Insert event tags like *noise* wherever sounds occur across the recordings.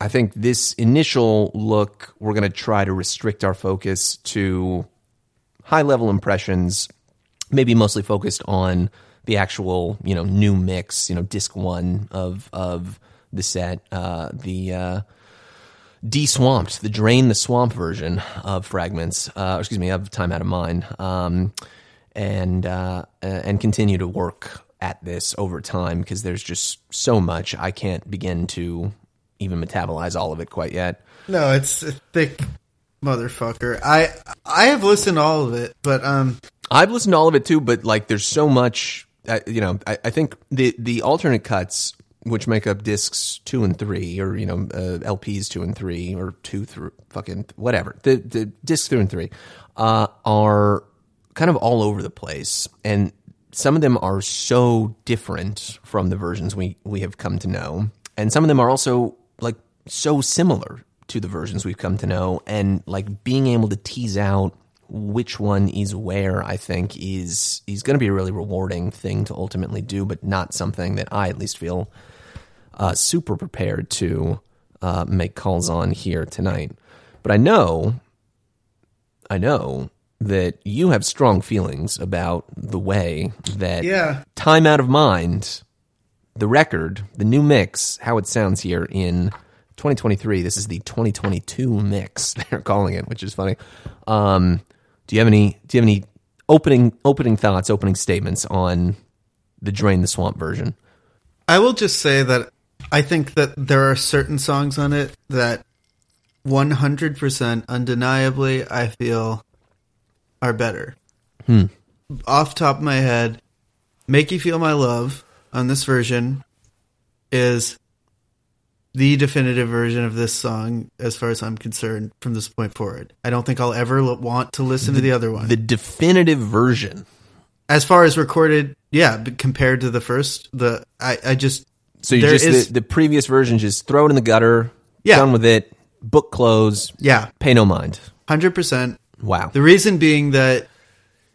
I think this initial look, we're going to try to restrict our focus to high level impressions, maybe mostly focused on the actual, you know, new mix, you know, disc one of of the set, uh, the uh, de-swamped, the drain the swamp version of fragments, uh, excuse me, of time out of mind, um, and uh, and continue to work at this over time because there's just so much I can't begin to even metabolize all of it quite yet. No, it's a thick motherfucker. I I have listened to all of it, but um, I've listened to all of it too. But like, there's so much. You know, I, I think the the alternate cuts, which make up discs two and three, or you know, uh, LPs two and three, or two through fucking whatever, the the discs two and three, uh, are kind of all over the place, and some of them are so different from the versions we we have come to know, and some of them are also so similar to the versions we've come to know and like being able to tease out which one is where I think is is going to be a really rewarding thing to ultimately do but not something that I at least feel uh, super prepared to uh, make calls on here tonight but I know I know that you have strong feelings about the way that Yeah. time out of mind the record, the new mix, how it sounds here in 2023. This is the 2022 mix. *laughs* They're calling it, which is funny. Um, do you have any? Do you have any opening opening thoughts, opening statements on the Drain the Swamp version? I will just say that I think that there are certain songs on it that 100% undeniably I feel are better. Off top of my head, Make You Feel My Love on this version is the definitive version of this song as far as I'm concerned from this point forward. I don't think I'll ever l- want to listen to the other one. The definitive version. as far as recorded, yeah, but compared to the first, the I, I just So you just is- the, the previous version, just throw it in the gutter. Yeah. done with it. Book close. yeah, Pay no mind. hundred percent. Wow. The reason being that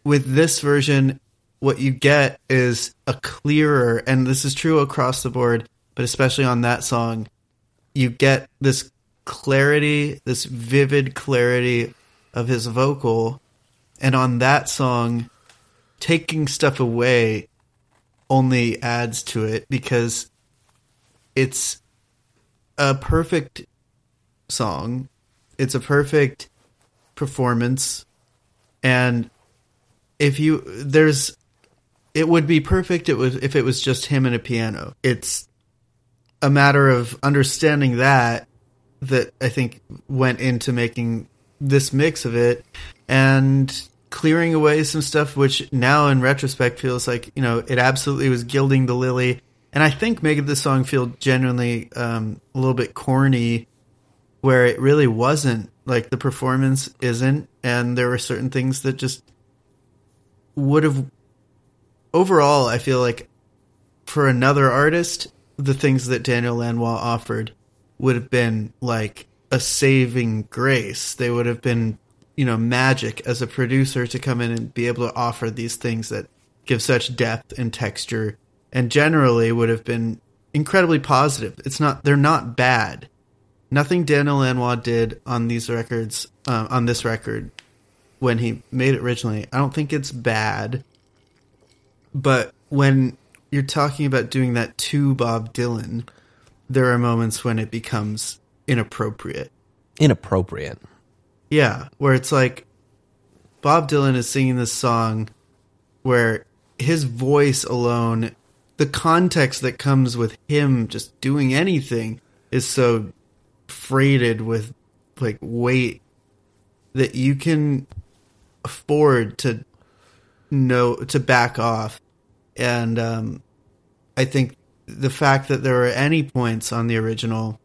with this version, what you get is a clearer, and this is true across the board, but especially on that song, you get this clarity, this vivid clarity of his vocal, and on that song, taking stuff away only adds to it because it's a perfect song. It's a perfect performance. And if you there's it would be perfect it was if it was just him and a piano. It's a matter of understanding that that i think went into making this mix of it and clearing away some stuff which now in retrospect feels like you know it absolutely was gilding the lily. And i think making this song feel genuinely um, a little bit corny where it really wasn't like the performance isn't. And there were certain things that just would have overall i feel like for another artist the things that daniel lanois offered would have been like a saving grace. They would have been you know magic as a producer to come in and be able to offer these things that give such depth and texture and generally would have been incredibly positive. It's not they're not bad. Nothing Daniel Lanois did on these records, uh, on this record, when he made it originally, I don't think it's bad. But when you're talking about doing that to Bob Dylan, there are moments when it becomes inappropriate. Inappropriate. Yeah, where it's like Bob Dylan is singing this song where his voice alone, the context that comes with him just doing anything is so freighted with like weight that you can afford to know to back off and um i think the fact that there are any points on the original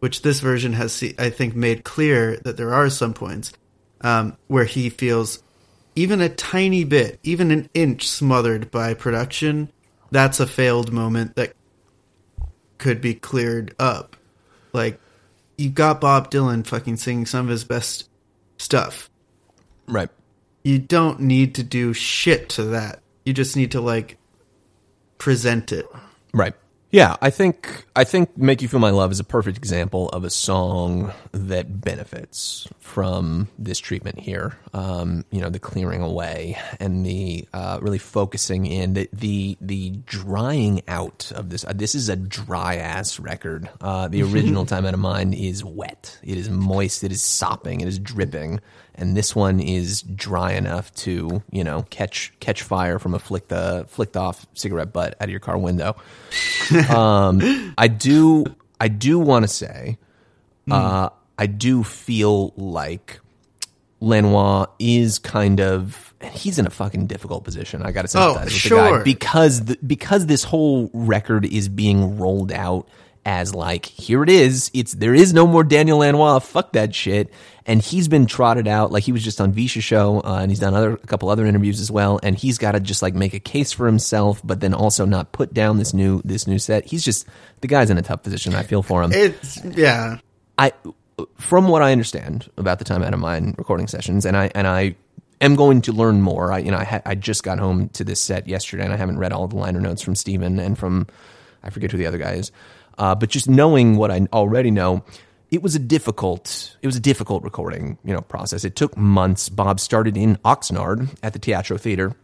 which this version has i think made clear that there are some points um where he feels even a tiny bit even an inch smothered by production that's a failed moment that could be cleared up like you got Bob Dylan fucking singing some of his best stuff. Right. You don't need to do shit to that. You just need to like present it. Right. Yeah, I think I think "Make You Feel My Love" is a perfect example of a song that benefits from this treatment here. Um, you know, the clearing away and the uh, really focusing in the the the drying out of this. Uh, this is a dry ass record. Uh, the *laughs* original "Time Out of Mind" is wet. It is moist. It is sopping. It is dripping and this one is dry enough to you know catch catch fire from a flicked uh, flicked off cigarette butt out of your car window. *laughs* um, I do I do want to say uh, I do feel like Lanois is kind of he's in a fucking difficult position. I got to sympathize Oh, with sure. the guy because the, because this whole record is being rolled out as like here it is. It's there is no more Daniel Lanois. Fuck that shit. And he's been trotted out like he was just on Visha show uh, and he's done other a couple other interviews as well. And he's got to just like make a case for himself, but then also not put down this new this new set. He's just the guy's in a tough position. I feel for him. It's yeah. I, from what I understand about the time out of mind recording sessions, and I and I am going to learn more. I you know I ha- I just got home to this set yesterday, and I haven't read all the liner notes from Steven and from I forget who the other guy is, uh, but just knowing what I already know. It was a difficult. It was a difficult recording, you know, process. It took months. Bob started in Oxnard at the Teatro Theater,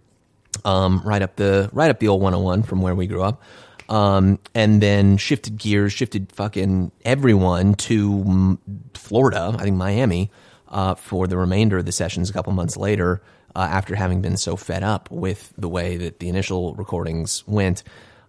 um, right up the right up the old 101 from where we grew up, um, and then shifted gears, shifted fucking everyone to Florida, I think Miami, uh, for the remainder of the sessions. A couple months later, uh, after having been so fed up with the way that the initial recordings went,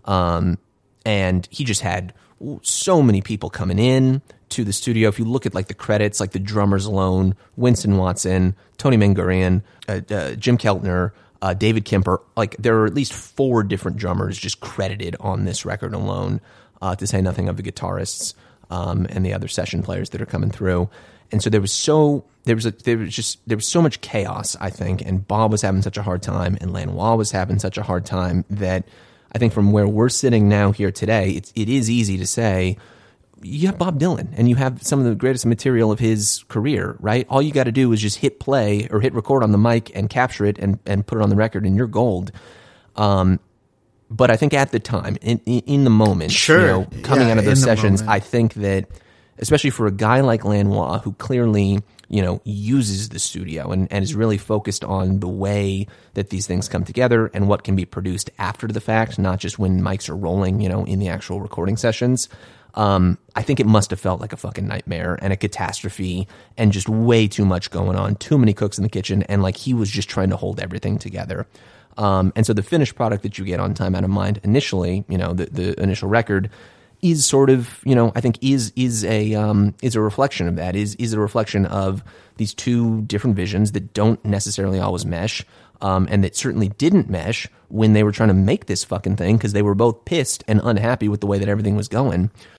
um, and he just had so many people coming in to the studio. If you look at like the credits, like the drummers alone, Winston Watson, Tony Mangurian, uh, uh, Jim Keltner, uh, David Kemper, like there are at least four different drummers just credited on this record alone. Uh, to say nothing of the guitarists um, and the other session players that are coming through. And so there was so there was a there was just there was so much chaos, I think, and Bob was having such a hard time, and Lanois was having such a hard time that I think from where we're sitting now here today, it's it is easy to say you have Bob Dylan and you have some of the greatest material of his career, right? All you got to do is just hit play or hit record on the mic and capture it and, and put it on the record and you're gold. Um, but I think at the time, in, in, the moment, Sure. you know, coming Yeah, out of those sessions. I think that, especially for a guy like Lanois, who clearly, you know, uses the studio and, and is really focused on the way that these things come together and what can be produced after the fact, not just when mics are rolling, you know, in the actual recording sessions. Um, I think it must have felt like a fucking nightmare and a catastrophe and just way too much going on, too many cooks in the kitchen, and like he was just trying to hold everything together. Um, and so the finished product that you get on Time Out of Mind initially, you know, the, the initial record is sort of, you know, I think is is a um, is a reflection of that. Is is a reflection of these two different visions that don't necessarily always mesh, um, and that certainly didn't mesh when they were trying to make this fucking thing because they were both pissed and unhappy with the way that everything was going.